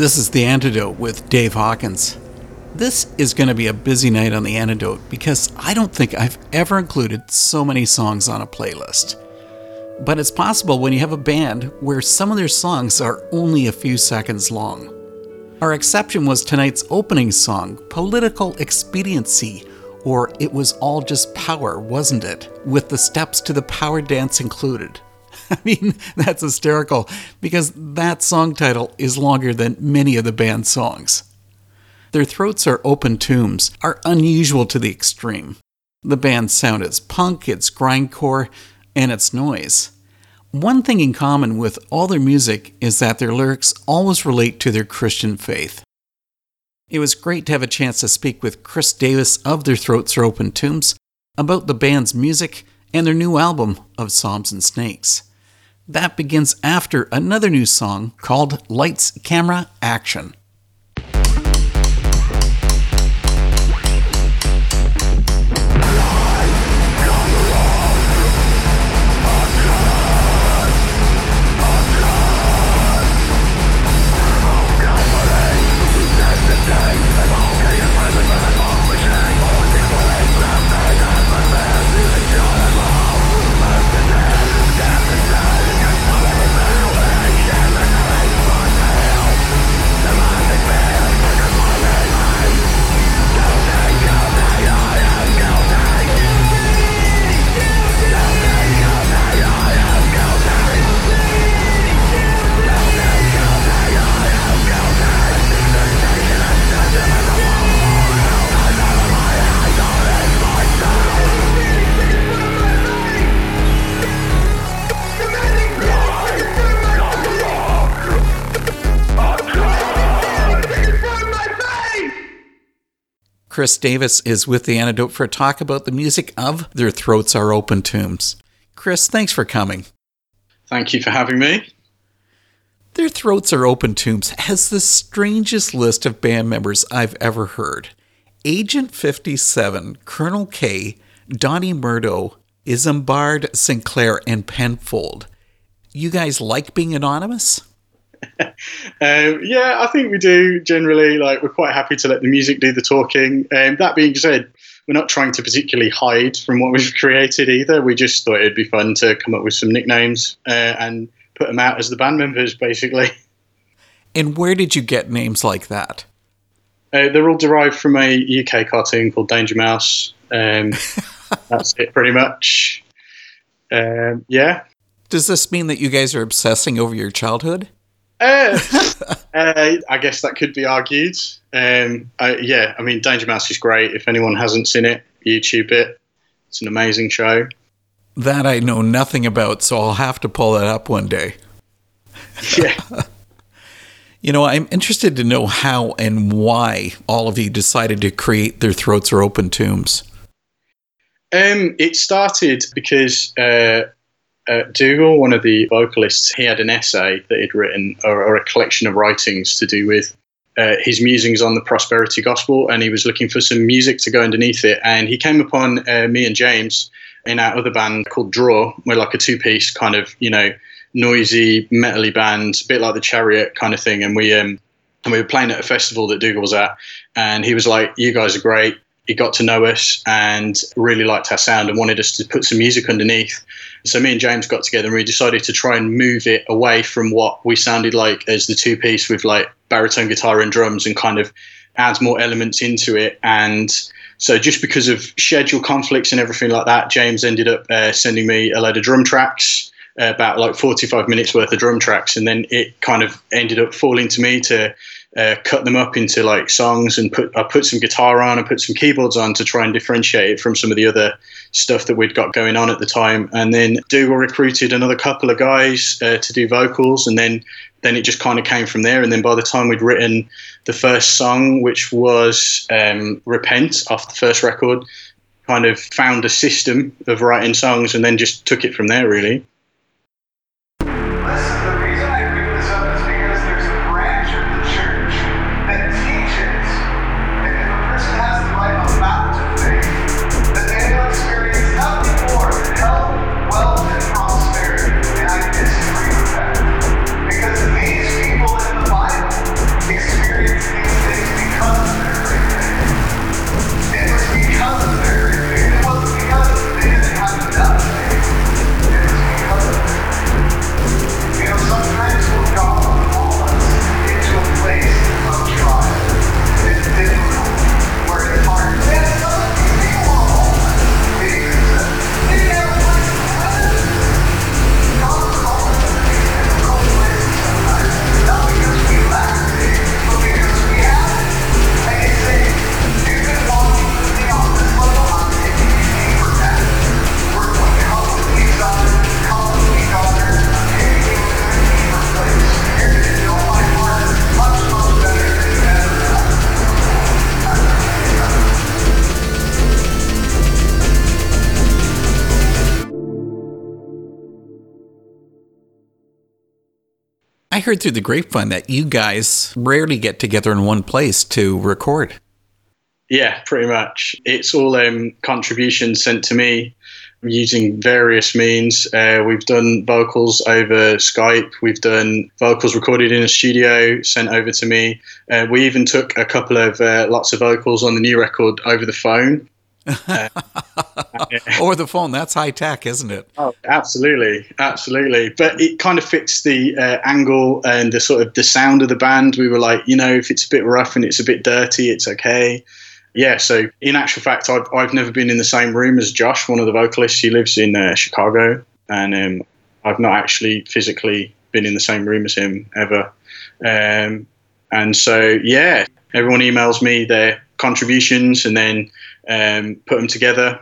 This is The Antidote with Dave Hawkins. This is going to be a busy night on The Antidote because I don't think I've ever included so many songs on a playlist. But it's possible when you have a band where some of their songs are only a few seconds long. Our exception was tonight's opening song, Political Expediency, or It Was All Just Power, wasn't it? With the steps to the power dance included. I mean, that's hysterical because that song title is longer than many of the band's songs. Their throats are open tombs are unusual to the extreme. The band's sound is punk, it's grindcore, and it's noise. One thing in common with all their music is that their lyrics always relate to their Christian faith. It was great to have a chance to speak with Chris Davis of Their Throats Are Open Tombs about the band's music and their new album of Psalms and Snakes. That begins after another new song called Lights, Camera, Action. Chris Davis is with the antidote for a talk about the music of Their Throats Are Open Tombs. Chris, thanks for coming. Thank you for having me. Their Throats Are Open Tombs has the strangest list of band members I've ever heard. Agent 57, Colonel K, Donnie Murdo, Isambard, Sinclair, and Penfold. You guys like being anonymous? um, yeah, I think we do generally. Like, we're quite happy to let the music do the talking. Um, that being said, we're not trying to particularly hide from what we've created either. We just thought it'd be fun to come up with some nicknames uh, and put them out as the band members, basically. And where did you get names like that? Uh, they're all derived from a UK cartoon called Danger Mouse. Um, that's it, pretty much. Um, yeah. Does this mean that you guys are obsessing over your childhood? Uh, uh, I guess that could be argued. Um, yeah, I mean, Danger Mouse is great. If anyone hasn't seen it, YouTube it. It's an amazing show. That I know nothing about, so I'll have to pull that up one day. Yeah. you know, I'm interested to know how and why all of you decided to create Their Throats Are Open Tombs. Um, it started because uh, uh, Dougal, one of the vocalists, he had an essay that he'd written, or, or a collection of writings to do with uh, his musings on the prosperity gospel, and he was looking for some music to go underneath it. And he came upon uh, me and James in our other band called Draw. We're like a two piece kind of, you know, noisy, metally band, a bit like the Chariot kind of thing. And we, um, and we were playing at a festival that Dougal was at, and he was like, "You guys are great." He got to know us and really liked our sound and wanted us to put some music underneath. So me and James got together and we decided to try and move it away from what we sounded like as the two piece with like baritone guitar and drums and kind of add more elements into it. And so just because of schedule conflicts and everything like that, James ended up uh, sending me a load of drum tracks, uh, about like 45 minutes worth of drum tracks. And then it kind of ended up falling to me to uh, cut them up into like songs and put I put some guitar on and put some keyboards on to try and differentiate it from some of the other stuff that we'd got going on at the time. And then Dougal recruited another couple of guys uh, to do vocals, and then then it just kind of came from there. And then by the time we'd written the first song, which was um, "Repent" off the first record, kind of found a system of writing songs, and then just took it from there really. I heard through the grapevine that you guys rarely get together in one place to record. Yeah, pretty much. It's all um, contributions sent to me using various means. Uh, we've done vocals over Skype. We've done vocals recorded in a studio sent over to me. Uh, we even took a couple of uh, lots of vocals on the new record over the phone. Over the phone, that's high tech, isn't it? Oh, absolutely, absolutely. But it kind of fits the uh, angle and the sort of the sound of the band. We were like, you know, if it's a bit rough and it's a bit dirty, it's okay. Yeah. So in actual fact, I've I've never been in the same room as Josh, one of the vocalists. He lives in uh, Chicago, and um, I've not actually physically been in the same room as him ever. Um, and so yeah, everyone emails me their contributions and then um, put them together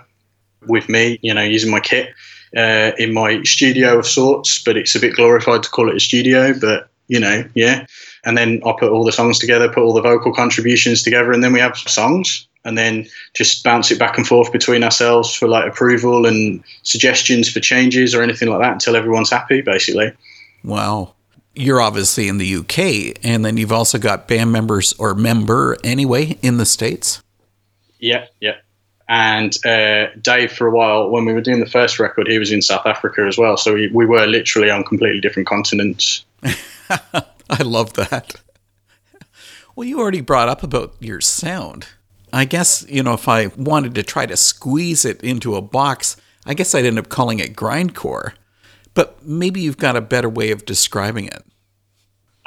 with me, you know, using my kit uh, in my studio of sorts, but it's a bit glorified to call it a studio, but you know, yeah. And then I put all the songs together, put all the vocal contributions together, and then we have songs, and then just bounce it back and forth between ourselves for like approval and suggestions for changes or anything like that until everyone's happy, basically. Wow. You're obviously in the UK, and then you've also got band members or member anyway in the States. Yeah, yeah. And uh, Dave, for a while, when we were doing the first record, he was in South Africa as well. So we, we were literally on completely different continents. I love that. Well, you already brought up about your sound. I guess, you know, if I wanted to try to squeeze it into a box, I guess I'd end up calling it grindcore. But maybe you've got a better way of describing it.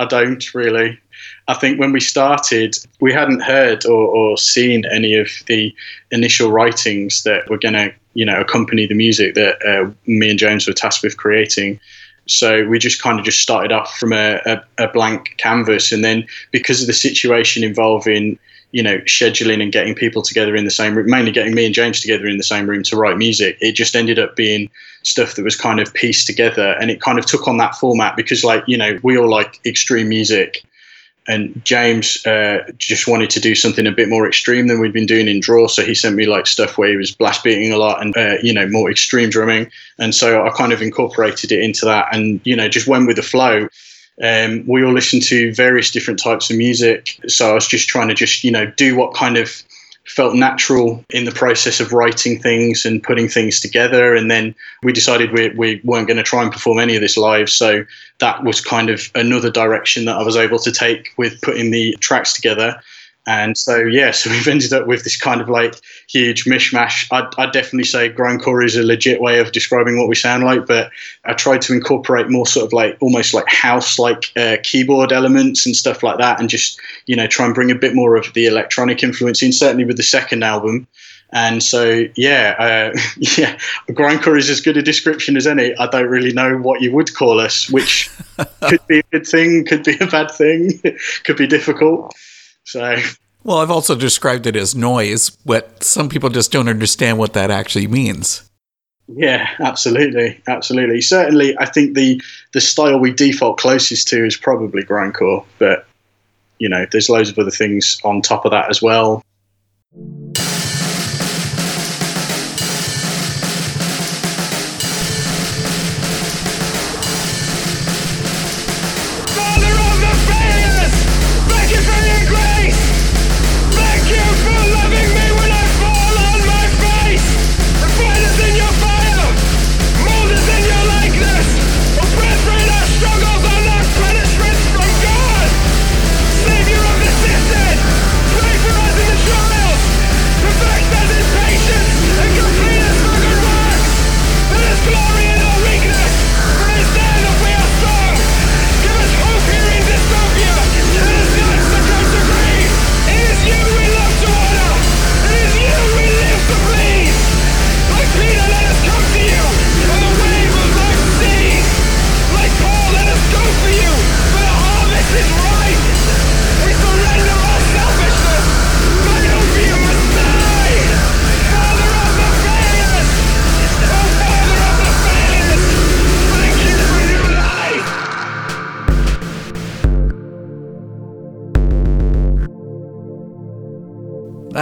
I don't really. I think when we started, we hadn't heard or, or seen any of the initial writings that were going to, you know, accompany the music that uh, me and James were tasked with creating. So we just kind of just started off from a, a, a blank canvas, and then because of the situation involving you know, scheduling and getting people together in the same room, mainly getting me and James together in the same room to write music. It just ended up being stuff that was kind of pieced together and it kind of took on that format because, like, you know, we all like extreme music. And James uh, just wanted to do something a bit more extreme than we'd been doing in Draw. So he sent me like stuff where he was blast beating a lot and, uh, you know, more extreme drumming. And so I kind of incorporated it into that and, you know, just went with the flow. Um, we all listen to various different types of music. So I was just trying to just, you know, do what kind of felt natural in the process of writing things and putting things together. And then we decided we, we weren't going to try and perform any of this live. So that was kind of another direction that I was able to take with putting the tracks together. And so, yeah, so we've ended up with this kind of like huge mishmash. I'd, I'd, definitely say grindcore is a legit way of describing what we sound like, but I tried to incorporate more sort of like almost like house like uh, keyboard elements and stuff like that, and just, you know, try and bring a bit more of the electronic influence in, certainly with the second album. And so, yeah, uh, yeah, grindcore is as good a description as any. I don't really know what you would call us, which could be a good thing, could be a bad thing, could be difficult. So, well, I've also described it as noise, but some people just don't understand what that actually means. Yeah, absolutely, absolutely. Certainly, I think the the style we default closest to is probably grindcore, but you know, there's loads of other things on top of that as well.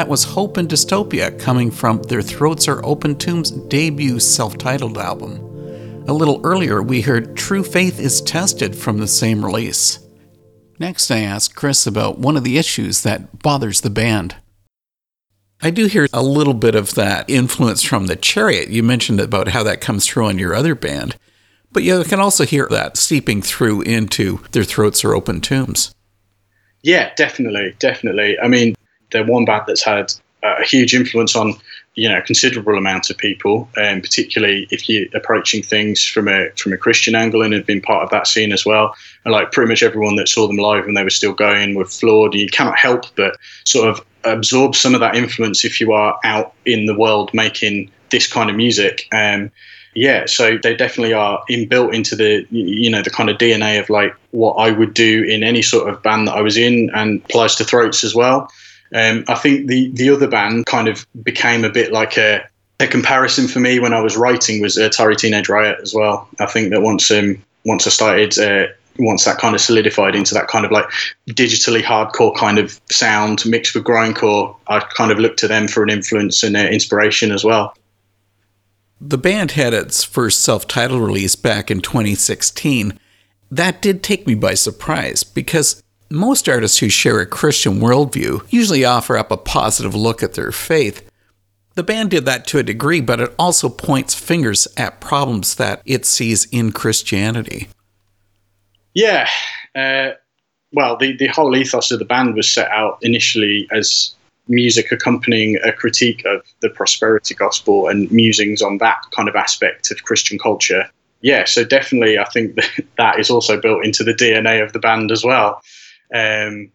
Was Hope and Dystopia coming from their Throats Are Open Tombs debut self titled album. A little earlier, we heard True Faith is Tested from the same release. Next, I asked Chris about one of the issues that bothers the band. I do hear a little bit of that influence from the chariot. You mentioned about how that comes through on your other band, but you can also hear that seeping through into their throats are open tombs. Yeah, definitely, definitely. I mean, they're one band that's had a huge influence on you know a considerable amount of people, and um, particularly if you're approaching things from a from a Christian angle and have been part of that scene as well. And like pretty much everyone that saw them live when they were still going were floored. And you cannot help but sort of absorb some of that influence if you are out in the world making this kind of music. Um, yeah, so they definitely are inbuilt into the you know the kind of DNA of like what I would do in any sort of band that I was in, and applies to Throats as well. Um, I think the the other band kind of became a bit like a a comparison for me when I was writing was uh, Atari Teenage Riot as well. I think that once um once I started uh, once that kind of solidified into that kind of like digitally hardcore kind of sound mixed with grindcore, I kind of looked to them for an influence and uh, inspiration as well. The band had its first self titled release back in 2016. That did take me by surprise because most artists who share a Christian worldview usually offer up a positive look at their faith. The band did that to a degree, but it also points fingers at problems that it sees in Christianity. Yeah. Uh, well, the, the whole ethos of the band was set out initially as music accompanying a critique of the prosperity gospel and musings on that kind of aspect of Christian culture. Yeah, so definitely, I think that, that is also built into the DNA of the band as well. Um,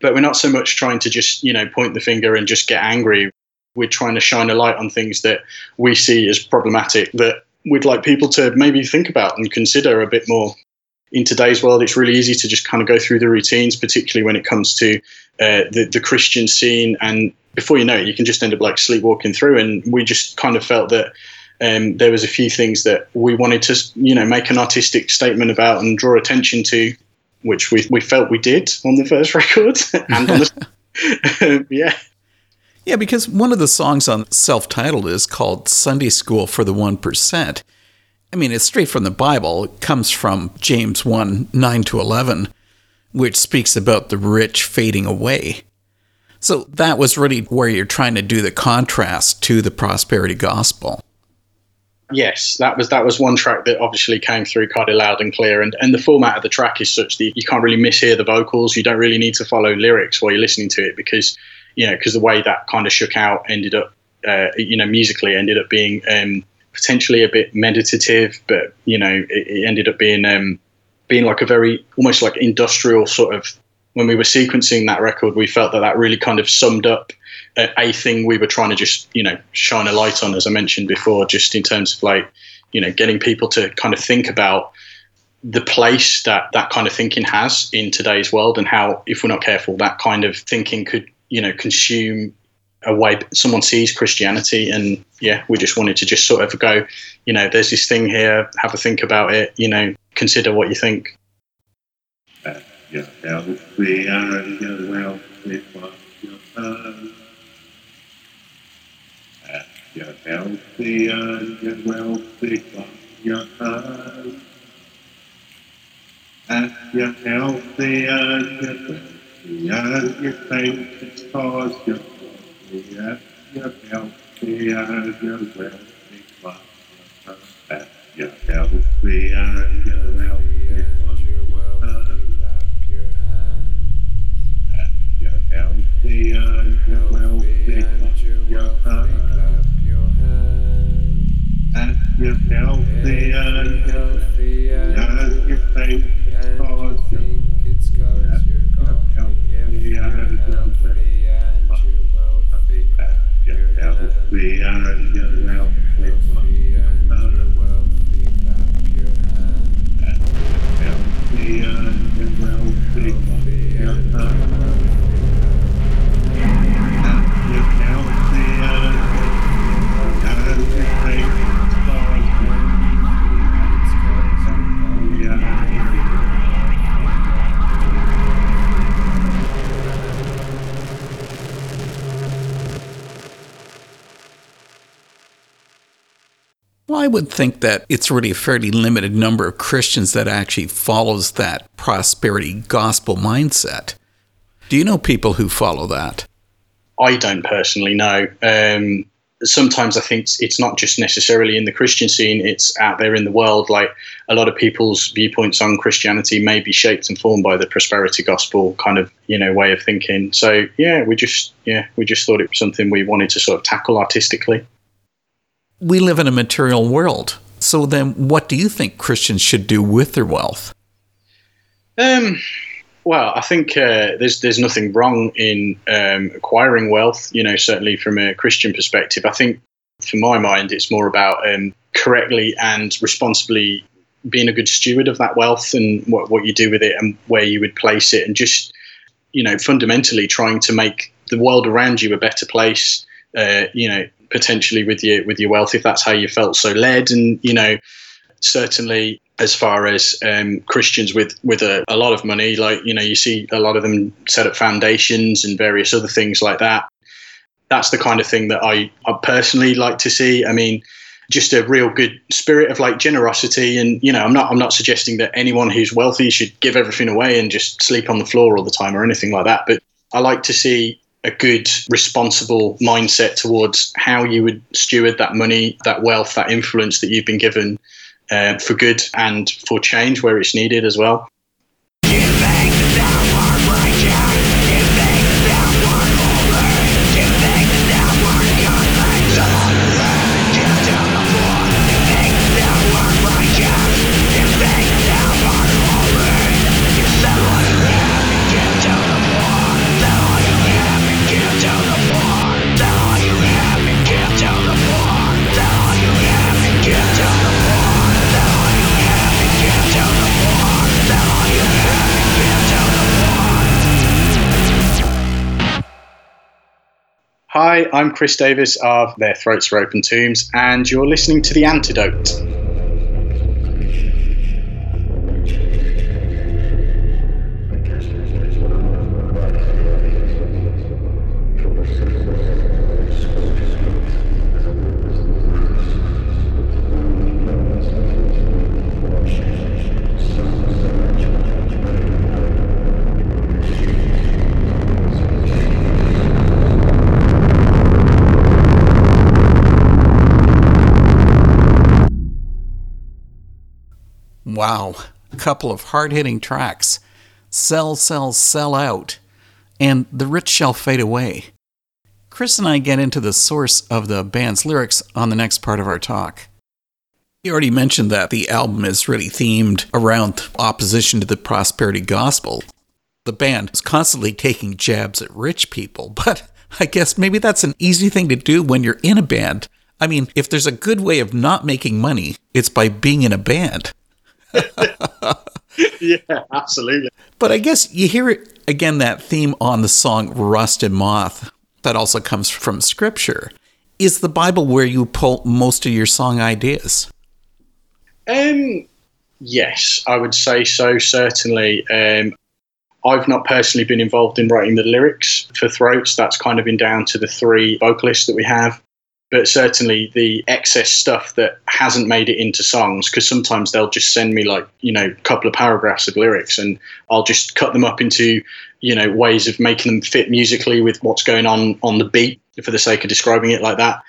but we're not so much trying to just you know point the finger and just get angry. We're trying to shine a light on things that we see as problematic that we'd like people to maybe think about and consider a bit more. In today's world, it's really easy to just kind of go through the routines, particularly when it comes to uh, the the Christian scene, and before you know it, you can just end up like sleepwalking through. And we just kind of felt that um, there was a few things that we wanted to, you know, make an artistic statement about and draw attention to which we, we felt we did on the first record. And on the yeah. Yeah because one of the songs on self-titled is called sunday school for the 1% i mean it's straight from the bible. It comes from james 1 9 to 11 which speaks about the rich fading away. So that was really where you're trying to do the contrast to the prosperity gospel yes, that was that was one track that obviously came through kind of loud and clear. And and the format of the track is such that you can't really mishear the vocals. You don't really need to follow lyrics while you're listening to it because you know because the way that kind of shook out ended up uh, you know musically ended up being um, potentially a bit meditative, but you know it, it ended up being um, being like a very almost like industrial sort of. When we were sequencing that record, we felt that that really kind of summed up a thing we were trying to just you know shine a light on, as I mentioned before, just in terms of like you know getting people to kind of think about the place that that kind of thinking has in today's world and how if we're not careful that kind of thinking could you know consume a way someone sees christianity. And yeah we just wanted to just sort of go you know there's this thing here have a think about it you know consider what you think. Uh, yeah, we are, well, you're healthy and you're wealthy from your heart. And you're healthy and you're wealthy and you think it's cause you're wealthy. And you're healthy and you're wealthy from your heart. You're healthy and you're wealthy from your heart. You're healthy and you're wealthy from your heart you're healthy and healthy and you think it's cause it's cause you're healthy and you're healthy and you're wealthy you're healthy and you're wealthy you're wealthy clap your hands healthy and you're wealthy would think that it's really a fairly limited number of Christians that actually follows that prosperity gospel mindset. Do you know people who follow that? I don't personally know. Um, sometimes I think it's not just necessarily in the Christian scene, it's out there in the world. Like a lot of people's viewpoints on Christianity may be shaped and formed by the prosperity gospel kind of, you know, way of thinking. So yeah, we just yeah, we just thought it was something we wanted to sort of tackle artistically. We live in a material world. So then what do you think Christians should do with their wealth? Um well, I think uh, there's there's nothing wrong in um, acquiring wealth. You know, certainly from a Christian perspective, I think, for my mind, it's more about um, correctly and responsibly being a good steward of that wealth and what what you do with it and where you would place it, and just you know fundamentally trying to make the world around you a better place. Uh, you know, potentially with your with your wealth, if that's how you felt so led, and you know, certainly as far as um, Christians with with a, a lot of money. Like you know, you see a lot of them set up foundations and various other things like that. That's the kind of thing that I, I personally like to see. I mean, just a real good spirit of like generosity and you know i'm not i'm not suggesting that anyone who's wealthy should give everything away and just sleep on the floor all the time or anything like that but i like to see a good responsible mindset towards how you would steward that money that wealth that influence that you've been given uh, for good and for change where it's needed as well. Hi, I'm Chris Davis of Their Throats Are Open Tombs, and you're listening to The Antidote. Wow, a couple of hard hitting tracks. Sell, sell, sell out. And the rich shall fade away. Chris and I get into the source of the band's lyrics on the next part of our talk. You already mentioned that the album is really themed around opposition to the prosperity gospel. The band is constantly taking jabs at rich people, but I guess maybe that's an easy thing to do when you're in a band. I mean, if there's a good way of not making money, it's by being in a band. yeah, absolutely. But I guess you hear it again that theme on the song Rust and Moth that also comes from scripture. Is the Bible where you pull most of your song ideas? Um yes, I would say so certainly. Um I've not personally been involved in writing the lyrics for Throats. That's kind of been down to the three vocalists that we have but certainly the excess stuff that hasn't made it into songs because sometimes they'll just send me like you know a couple of paragraphs of lyrics and i'll just cut them up into you know ways of making them fit musically with what's going on on the beat for the sake of describing it like that.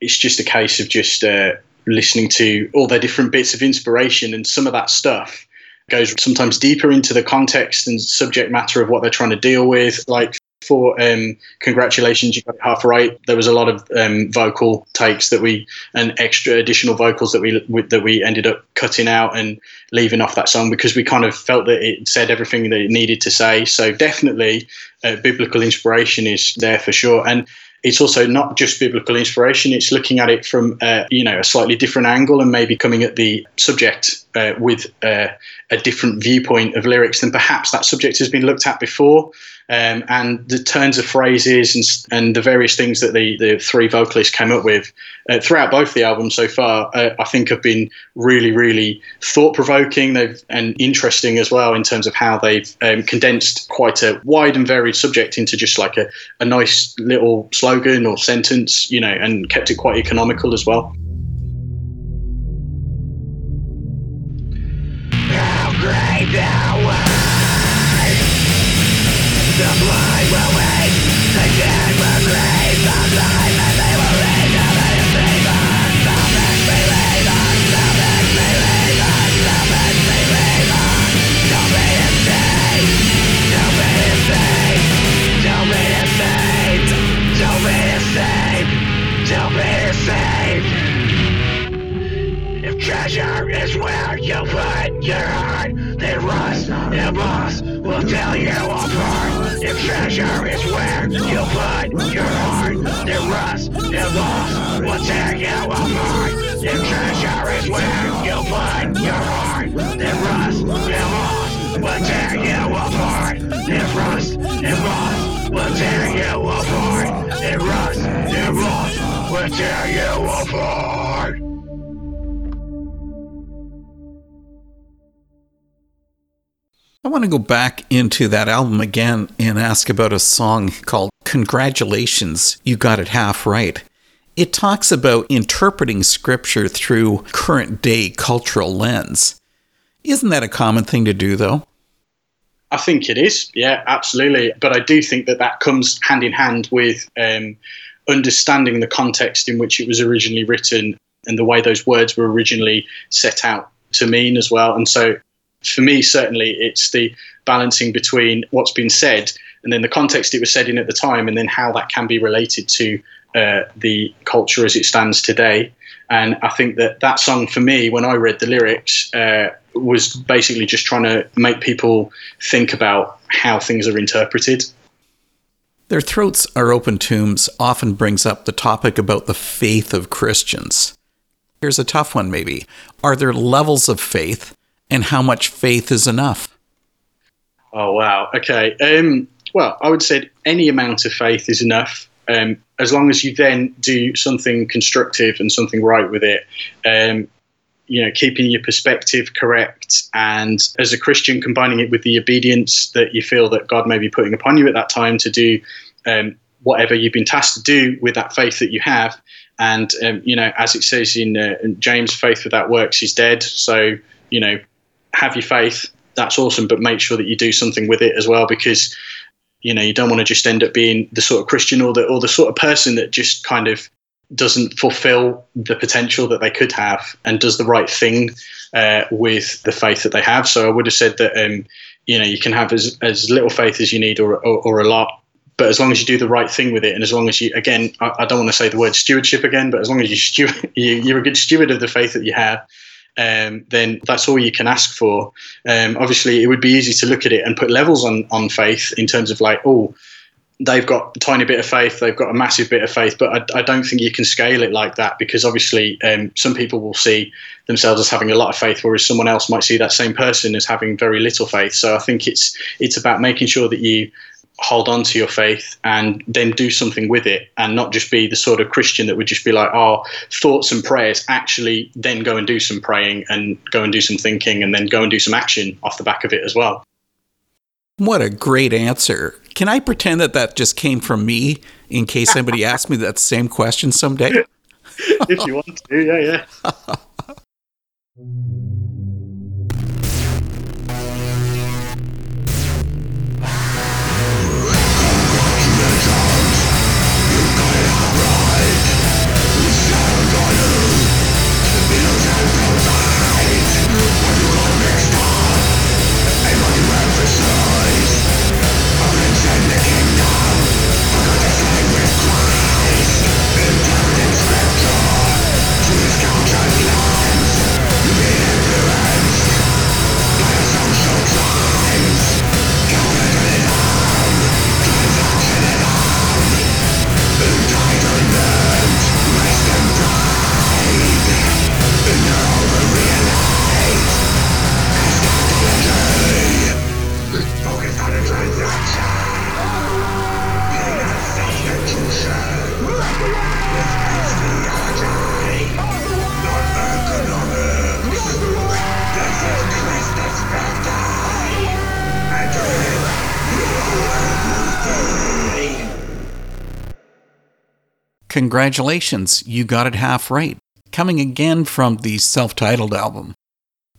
It's just a case of just uh, listening to all their different bits of inspiration and some of that stuff goes sometimes deeper into the context and subject matter of what they're trying to deal with like for um, congratulations, you got it half right. There was a lot of um, vocal takes that we and extra additional vocals that we that we ended up cutting out and leaving off that song because we kind of felt that it said everything that it needed to say. So definitely, uh, biblical inspiration is there for sure, and it's also not just biblical inspiration. It's looking at it from uh, you know a slightly different angle and maybe coming at the subject uh, with uh, a different viewpoint of lyrics than perhaps that subject has been looked at before um, and the turns of phrases and, and the various things that the, the three vocalists came up with uh, throughout both the albums so far, uh, I think have been really, really thought provoking. They've and interesting as well in terms of how they've um, condensed quite a wide and varied subject into just like a, a nice little slogan or sentence, you know, and kept it quite economical as well. I want to go back into that album again and ask about a song called Congratulations, You Got It Half Right. It talks about interpreting scripture through current day cultural lens. Isn't that a common thing to do, though? I think it is, yeah, absolutely. But I do think that that comes hand in hand with um, understanding the context in which it was originally written and the way those words were originally set out to mean as well. And so, for me, certainly, it's the balancing between what's been said and then the context it was said in at the time, and then how that can be related to uh, the culture as it stands today. And I think that that song, for me, when I read the lyrics, uh, was basically just trying to make people think about how things are interpreted. Their Throats Are Open Tombs often brings up the topic about the faith of Christians. Here's a tough one, maybe. Are there levels of faith, and how much faith is enough? Oh, wow. Okay. Um, well, I would say any amount of faith is enough. Um, as long as you then do something constructive and something right with it, um, you know, keeping your perspective correct, and as a Christian, combining it with the obedience that you feel that God may be putting upon you at that time to do um, whatever you've been tasked to do with that faith that you have. And um, you know, as it says in, uh, in James, faith without works is dead. So you know, have your faith. That's awesome, but make sure that you do something with it as well, because you know you don't want to just end up being the sort of Christian or the or the sort of person that just kind of doesn't fulfill the potential that they could have and does the right thing uh, with the faith that they have. So I would have said that um, you know you can have as as little faith as you need or, or, or a lot, but as long as you do the right thing with it, and as long as you again, I, I don't want to say the word stewardship again, but as long as you steward, you, you're a good steward of the faith that you have. Um, then that's all you can ask for. Um, obviously, it would be easy to look at it and put levels on on faith in terms of like, oh, they've got a tiny bit of faith, they've got a massive bit of faith, but I, I don't think you can scale it like that because obviously um, some people will see themselves as having a lot of faith, whereas someone else might see that same person as having very little faith. So I think it's it's about making sure that you hold on to your faith and then do something with it and not just be the sort of Christian that would just be like, oh, thoughts and prayers, actually then go and do some praying and go and do some thinking and then go and do some action off the back of it as well. What a great answer. Can I pretend that that just came from me in case somebody asks me that same question someday? if you want to, yeah, yeah. Congratulations, you got it half right. Coming again from the self titled album.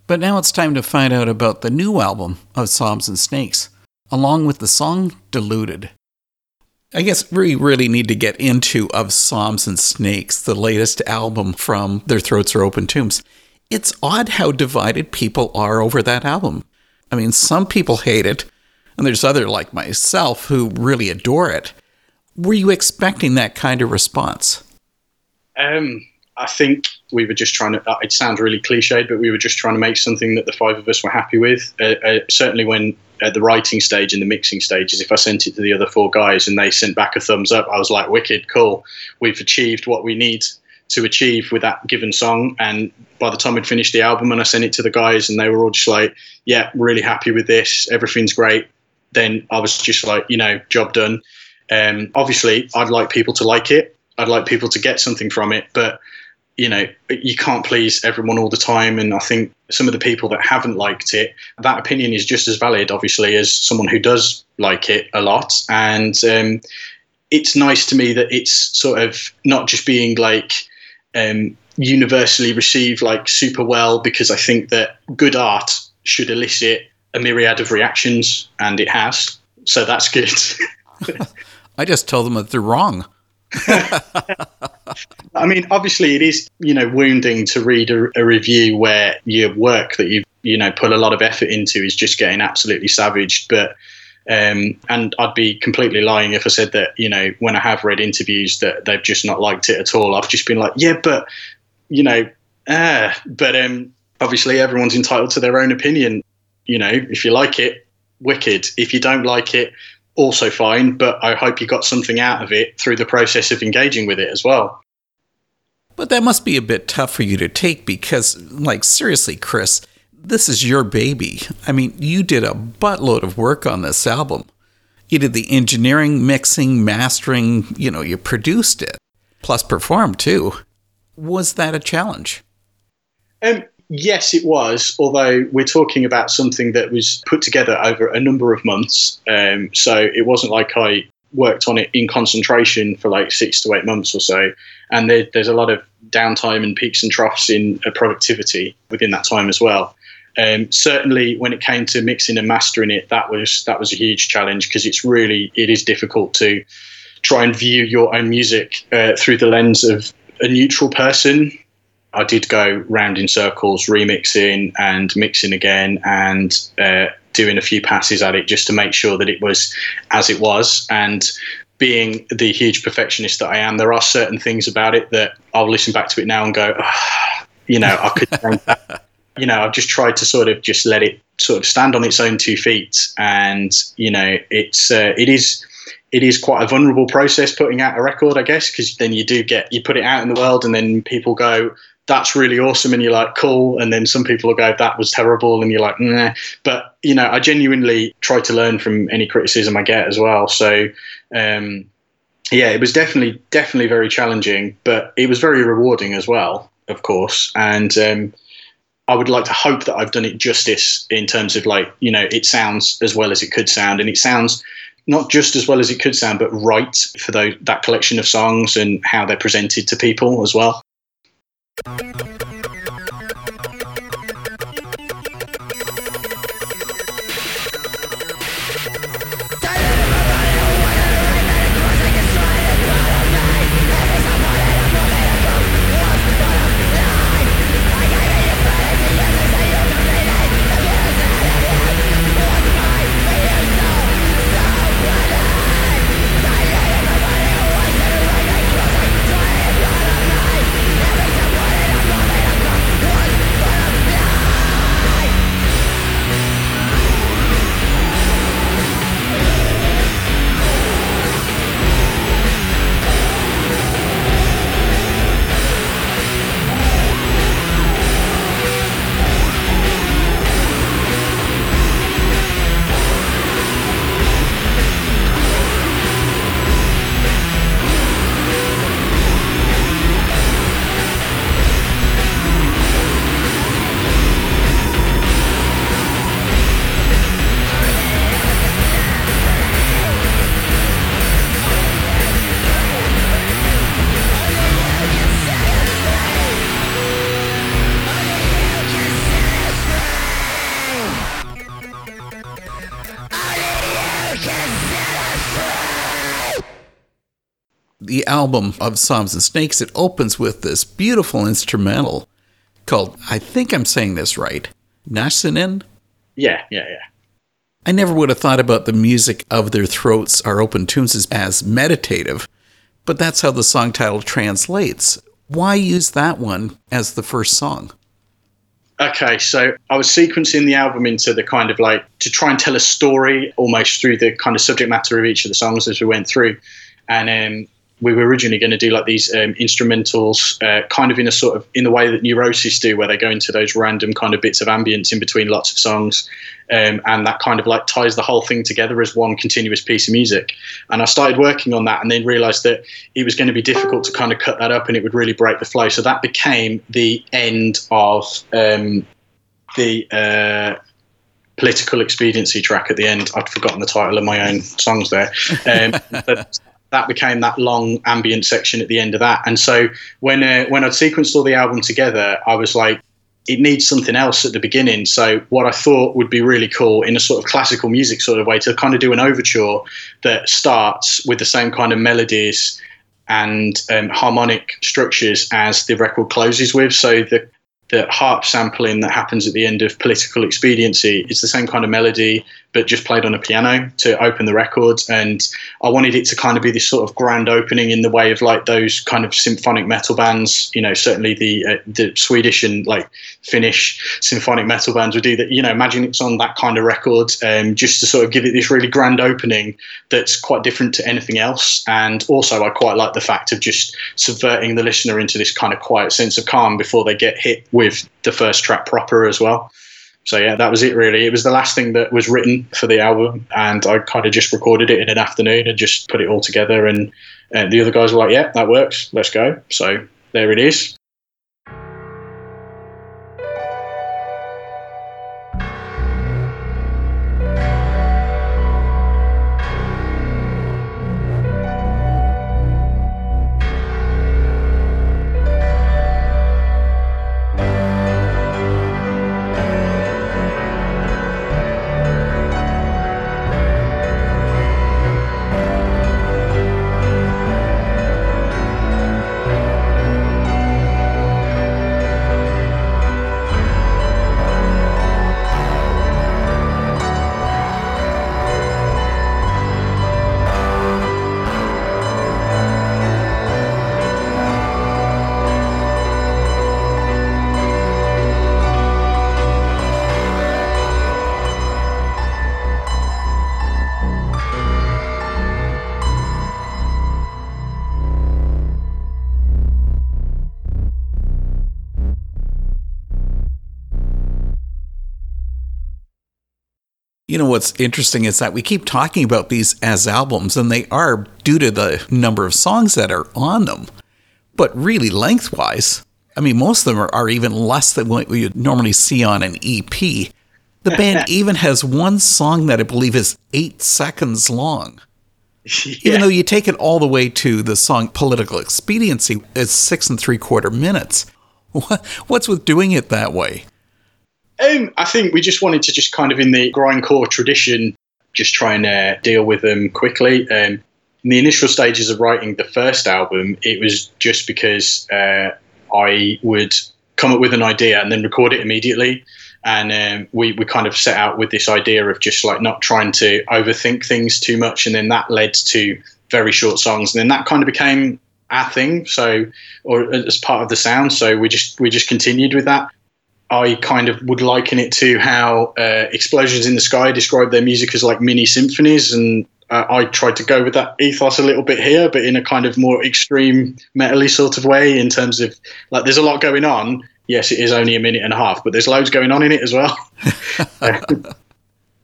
But now it's time to find out about the new album of Psalms and Snakes, along with the song Deluded. I guess we really need to get into Of Psalms and Snakes, the latest album from Their Throats Are Open Tombs. It's odd how divided people are over that album. I mean, some people hate it, and there's other like myself who really adore it. Were you expecting that kind of response? Um, I think we were just trying to. Uh, it sounds really cliched, but we were just trying to make something that the five of us were happy with. Uh, uh, certainly, when at the writing stage and the mixing stages, if I sent it to the other four guys and they sent back a thumbs up, I was like, "Wicked, cool. We've achieved what we need to achieve with that given song." And by the time we'd finished the album and I sent it to the guys, and they were all just like, "Yeah, really happy with this. Everything's great." Then I was just like, you know, job done. Um, obviously, I'd like people to like it. I'd like people to get something from it, but you know, you can't please everyone all the time. And I think some of the people that haven't liked it, that opinion is just as valid, obviously, as someone who does like it a lot. And um, it's nice to me that it's sort of not just being like um, universally received like super well, because I think that good art should elicit a myriad of reactions, and it has. So that's good. I just tell them that they're wrong. I mean, obviously, it is you know wounding to read a, a, review where your work that you you know put a lot of effort into is just getting absolutely savaged. But um, and I'd be completely lying if I said that you know when I have read interviews that they've just not liked it at all. I've just been like, yeah, but you know, uh, but um, obviously everyone's entitled to their own opinion. You know, if you like it, wicked. If you don't like it, also fine, but I hope you got something out of it through the process of engaging with it as well. But that must be a bit tough for you to take because, like, seriously, Chris, this is your baby. I mean, you did a buttload of work on this album. You did the engineering, mixing, mastering, you know, you produced it, plus performed too. Was that a challenge? Um, Yes, it was. Although we're talking about something that was put together over a number of months, um, so it wasn't like I worked on it in concentration for like six to eight months or so. And there, there's a lot of downtime and peaks and troughs in uh, productivity within that time as well. Um, certainly, when it came to mixing and mastering it, that was that was a huge challenge because it's really it is difficult to try and view your own music uh, through the lens of a neutral person I did go round in circles, remixing and mixing again, and uh, doing a few passes at it just to make sure that it was as it was. And being the huge perfectionist that I am, there are certain things about it that I'll listen back to it now and go, you know, I could. you know, I've just tried to sort of just let it sort of stand on its own two feet, and you know, it's uh, it is it is quite a vulnerable process putting out a record, I guess, because then you do get you put it out in the world, and then people go, that's really awesome. And you're like cool. And then some people will go that was terrible. And you're like nah. But you know i genuinely try to learn from any criticism i get as well. So um, yeah it was definitely definitely very challenging but it was very rewarding as well of course. And um, i would like to hope that i've done it justice in terms of like you know it sounds as well as it could sound. And it sounds not just as well as it could sound, but right for that collection of songs and how they're presented to people as well. The album of Psalms and Snakes, it opens with this beautiful instrumental called, I think I'm saying this right, Nashinin? Yeah, yeah, yeah. I never would have thought about the music of their throats are open tombs as, as meditative, but that's how the song title translates. Why use that one as the first song? Okay, so I was sequencing the album into the kind of like to try and tell a story almost through the kind of subject matter of each of the songs as we went through. And um, we were originally going to do like these um, instrumentals, uh, kind of in a sort of in the way that Neurosis do, where they go into those random kind of bits of ambience in between lots of songs, um, and that kind of like ties the whole thing together as one continuous piece of music. And I started working on that, and then realised that it was going to be difficult to kind of cut that up, and it would really break the flow. So that became the end of um, the. Uh, political expediency track at the end. I'd forgotten the title of my own songs there. Um, that became that long ambient section at the end of that. And so when uh, when I'd sequenced all the album together, I was like, it needs something else at the beginning. So what I thought would be really cool in a sort of classical music sort of way to kind of do an overture that starts with the same kind of melodies and um, harmonic structures as the record closes with. So the the harp sampling that happens at the end of Political Expediency is the same kind of melody, but just played on a piano to open the record. And I wanted it to kind of be this sort of grand opening in the way of like those kind of symphonic metal bands. You know, certainly the uh, the Swedish and like Finnish symphonic metal bands would do that. You know, imagine it's on that kind of record, um, just to sort of give it this really grand opening that's quite different to anything else. And also, I quite like the fact of just subverting the listener into this kind of quiet sense of calm before they get hit with the first track proper as well so yeah, that was it really. It was the last thing that was written for the album, and I kind of just recorded it in an afternoon and just put it all together. And, and the other guys were like, "Yeah, that works. Let's go." So there it is. You know what's interesting is that we keep talking about these as albums, and they are due to the number of songs that are on them. But really, lengthwise, I mean, most of them are, are even less than what you normally see on an EP. The band even has one song that I believe is eight seconds long. Yeah. Even though you take it all the way to the song Political Expediency, it's six and three quarter minutes. What, what's with doing it that way? Um, I think we just wanted to just kind of in the grindcore tradition, just try and uh, deal with them quickly. Um, in the initial stages of writing the first album, it was just because uh, I would come up with an idea and then record it immediately. And um, we, we kind of set out with this idea of just like not trying to overthink things too much. And then that led to very short songs. And then that kind of became our thing. So, or as part of the sound. So we just, we just continued with that. I kind of would liken it to how uh, Explosions in the Sky describe their music as like mini symphonies, and uh, I tried to go with that ethos a little bit here, but in a kind of more extreme metally sort of way. In terms of like, there's a lot going on. Yes, it is only a minute and a half, but there's loads going on in it as well.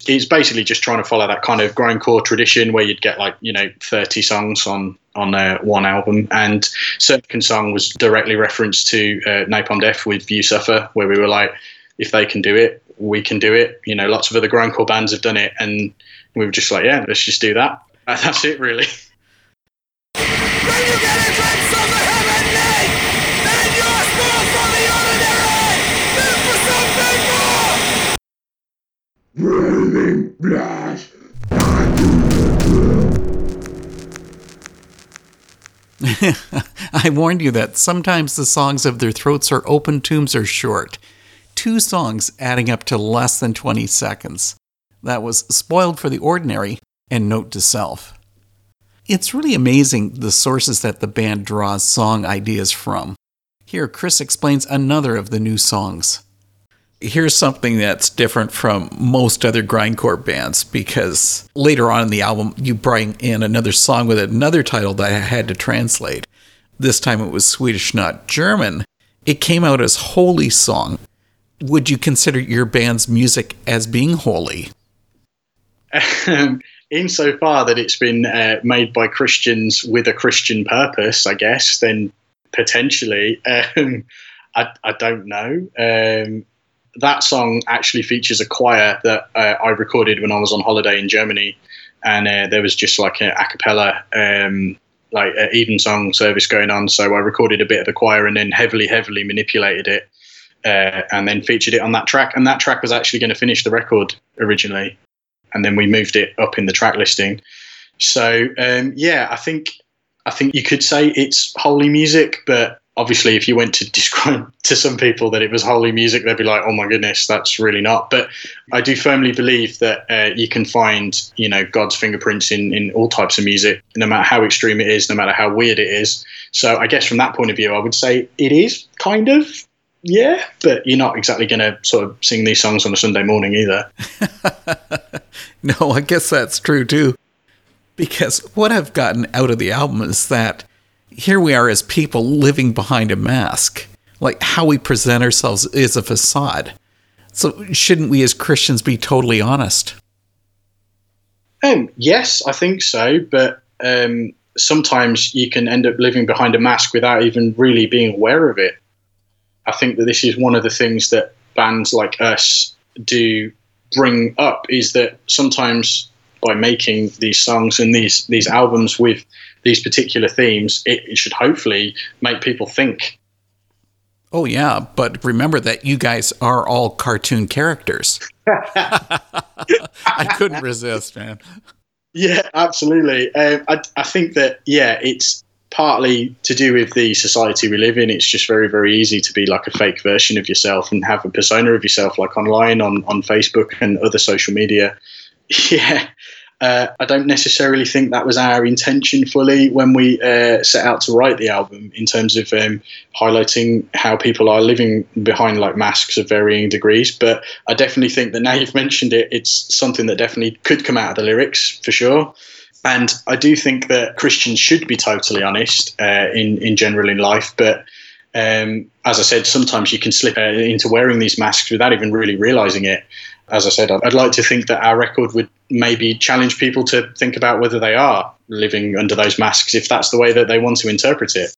it's basically just trying to follow that kind of grindcore tradition where you'd get like you know 30 songs on on uh, one album. And second song was directly referenced to uh, napalm death with You Suffer where we were like if they can do it we can do it. You know lots of other grindcore bands have done it. And we were just like yeah let's just do that. And that's it really I warned you that sometimes the songs of their throats are open tombs are short. Two songs adding up to less than 20 seconds. That was Spoiled for the Ordinary and Note to Self. It's really amazing the sources that the band draws song ideas from. Here, Chris explains another of the new songs. Here's something that's different from most other grindcore bands because later on in the album, you bring in another song with another title that I had to translate. This time it was Swedish, not German. It came out as Holy Song. Would you consider your band's music as being holy? Insofar that it's been uh, made by Christians with a Christian purpose, I guess, then potentially. Um, I, I don't know. Um, that song actually features a choir that uh, I recorded when I was on holiday in Germany, and uh, there was just like an a cappella, um, like an evensong service going on. So I recorded a bit of the choir and then heavily, heavily manipulated it, uh, and then featured it on that track. And that track was actually going to finish the record originally, and then we moved it up in the track listing. So um, yeah, I think I think you could say it's holy music, but obviously if you went to describe to some people that it was holy music they'd be like oh my goodness that's really not. But i do firmly believe that uh, you can find you know god's fingerprints in in all types of music no matter how extreme it is no matter how weird it is. So i guess from that point of view i would say it is kind of yeah but you're not exactly going to sort of sing these songs on a sunday morning either. No i guess that's true too. Because what i've gotten out of the album is that here we are as people living behind a mask. Like how we present ourselves is a facade. So shouldn't we as Christians be totally honest? Um, yes, I think so, but um, sometimes you can end up living behind a mask without even really being aware of it. I think that this is one of the things that bands like us do bring up is that sometimes by making these songs and these these albums with these particular themes, it, it should hopefully make people think. Oh yeah, but remember that you guys are all cartoon characters. I couldn't resist, man. Yeah, absolutely. Um, I, I think that yeah, it's partly to do with the society we live in. It's just very, very easy to be like a fake version of yourself and have a persona of yourself, like online on on Facebook and other social media. Yeah, uh, I don't necessarily think that was our intention fully when we uh, set out to write the album in terms of um, highlighting how people are living behind like masks of varying degrees. But I definitely think that now you've mentioned it, it's something that definitely could come out of the lyrics for sure. And I do think that Christians should be totally honest uh, in in general in life, but. Um, as I said, sometimes you can slip uh, into wearing these masks without even really realizing it as I said, I'd like to think that our record would maybe challenge people to think about whether they are living under those masks, if that's the way that they want to interpret it.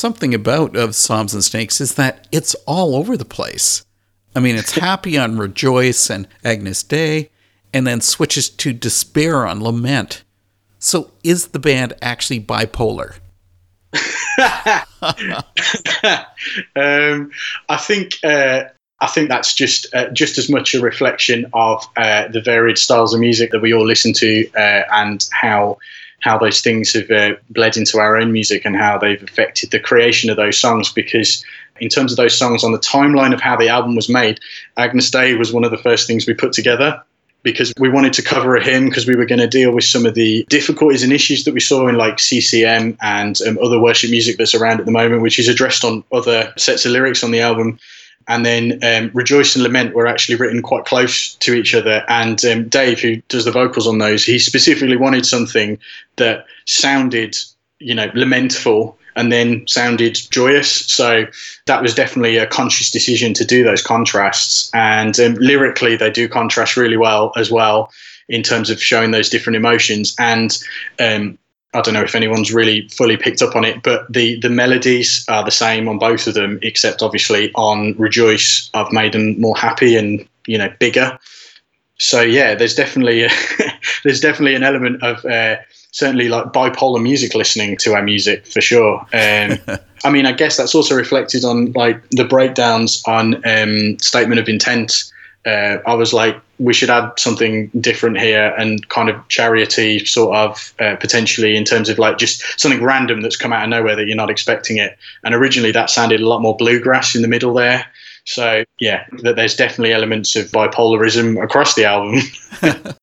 Something about of Psalms and Snakes is that it's all over the place. I mean, it's happy on Rejoice and Agnus Dei, and then switches to despair on Lament. So is the band actually bipolar? um, I think uh, I think that's just uh, just as much a reflection of uh, the varied styles of music that we all listen to uh, and how how those things have uh, bled into our own music and how they've affected the creation of those songs. Because in terms of those songs on the timeline of how the album was made, Agnus Dei was one of the first things we put together because we wanted to cover a hymn because we were going to deal with some of the difficulties and issues that we saw in like CCM and um, other worship music that's around at the moment, which is addressed on other sets of lyrics on the album. And then um, Rejoice and Lament were actually written quite close to each other. And um, Dave, who does the vocals on those, he specifically wanted something that sounded, you know, lamentful and then sounded joyous. So that was definitely a conscious decision to do those contrasts. And um, lyrically, they do contrast really well as well in terms of showing those different emotions. And um, I don't know if anyone's really fully picked up on it, but the the melodies are the same on both of them, except obviously on Rejoice, I've made them more happy and you know bigger. So yeah, there's definitely there's definitely an element of uh, certainly like bipolar music listening to our music for sure. Um, I mean, I guess that's also reflected on like the breakdowns on um, Statement of Intent. Uh, I was like, we should add something different here and kind of chariotty sort of uh, potentially in terms of like just something random that's come out of nowhere that you're not expecting it. And originally that sounded a lot more bluegrass in the middle there. So yeah, that there's definitely elements of bipolarism across the album.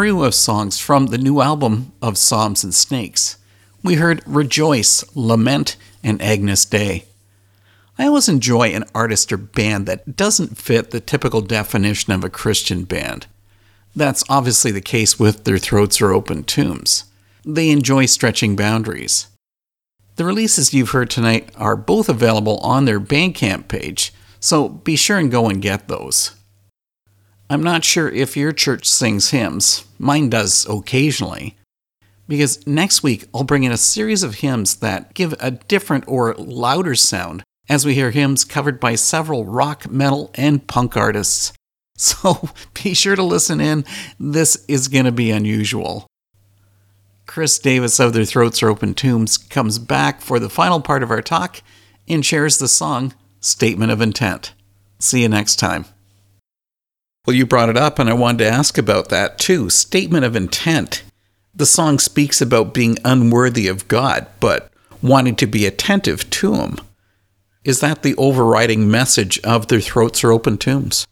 trio of songs from the new album of Psalms and Snakes. We heard Rejoice, Lament, and Agnus Dei. I always enjoy an artist or band that doesn't fit the typical definition of a Christian band. That's obviously the case with Their Throats Are Open Tombs. They enjoy stretching boundaries. The releases you've heard tonight are both available on their Bandcamp page, so be sure and go and get those. I'm not sure if your church sings hymns, mine does occasionally, because next week I'll bring in a series of hymns that give a different or louder sound as we hear hymns covered by several rock, metal, and punk artists. So be sure to listen in. This is going to be unusual. Chris Davis of Their Throats Are Open Tombs comes back for the final part of our talk and shares the song Statement of Intent. See you next time. Well, you brought it up, and I wanted to ask about that too. Statement of Intent. The song speaks about being unworthy of God, but wanting to be attentive to Him. Is that the overriding message of Their Throats Are Open Tombs?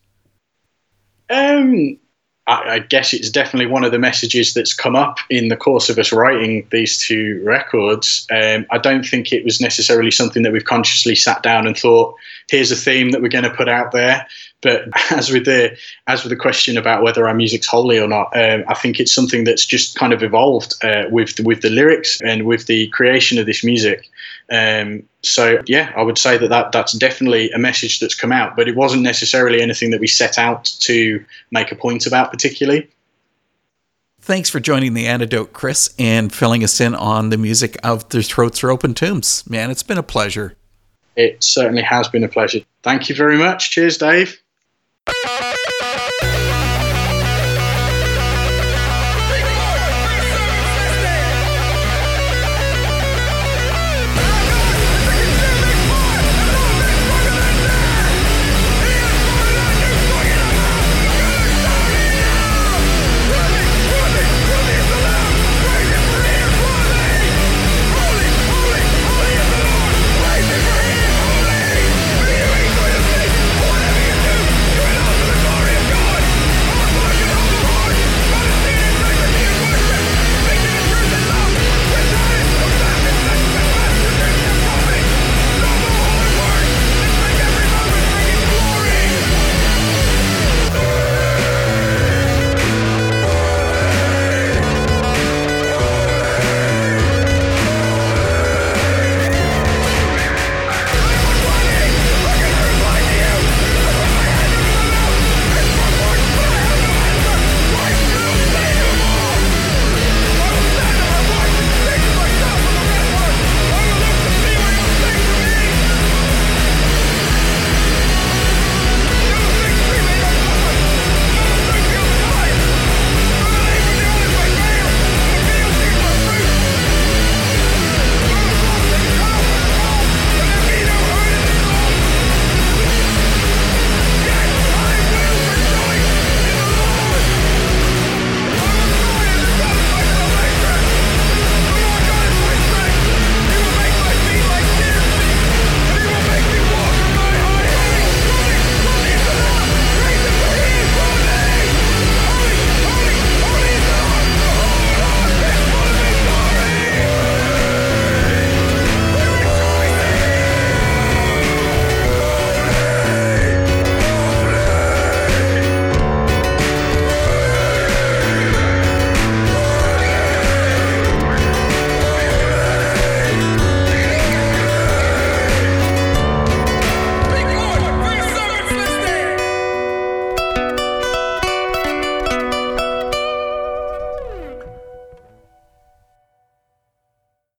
Um, I, I guess it's definitely one of the messages that's come up in the course of us writing these two records. Um, I don't think it was necessarily something that we've consciously sat down and thought, here's a theme that we're going to put out there. But as with the as with the question about whether our music's holy or not, um, I think it's something that's just kind of evolved uh, with the, with the lyrics and with the creation of this music. Um, so yeah, I would say that, that that's definitely a message that's come out, but it wasn't necessarily anything that we set out to make a point about particularly. Thanks for joining the antidote, Chris, and filling us in on the music of the Throats Are Open Tombs. Man, it's been a pleasure. It certainly has been a pleasure. Thank you very much. Cheers, Dave.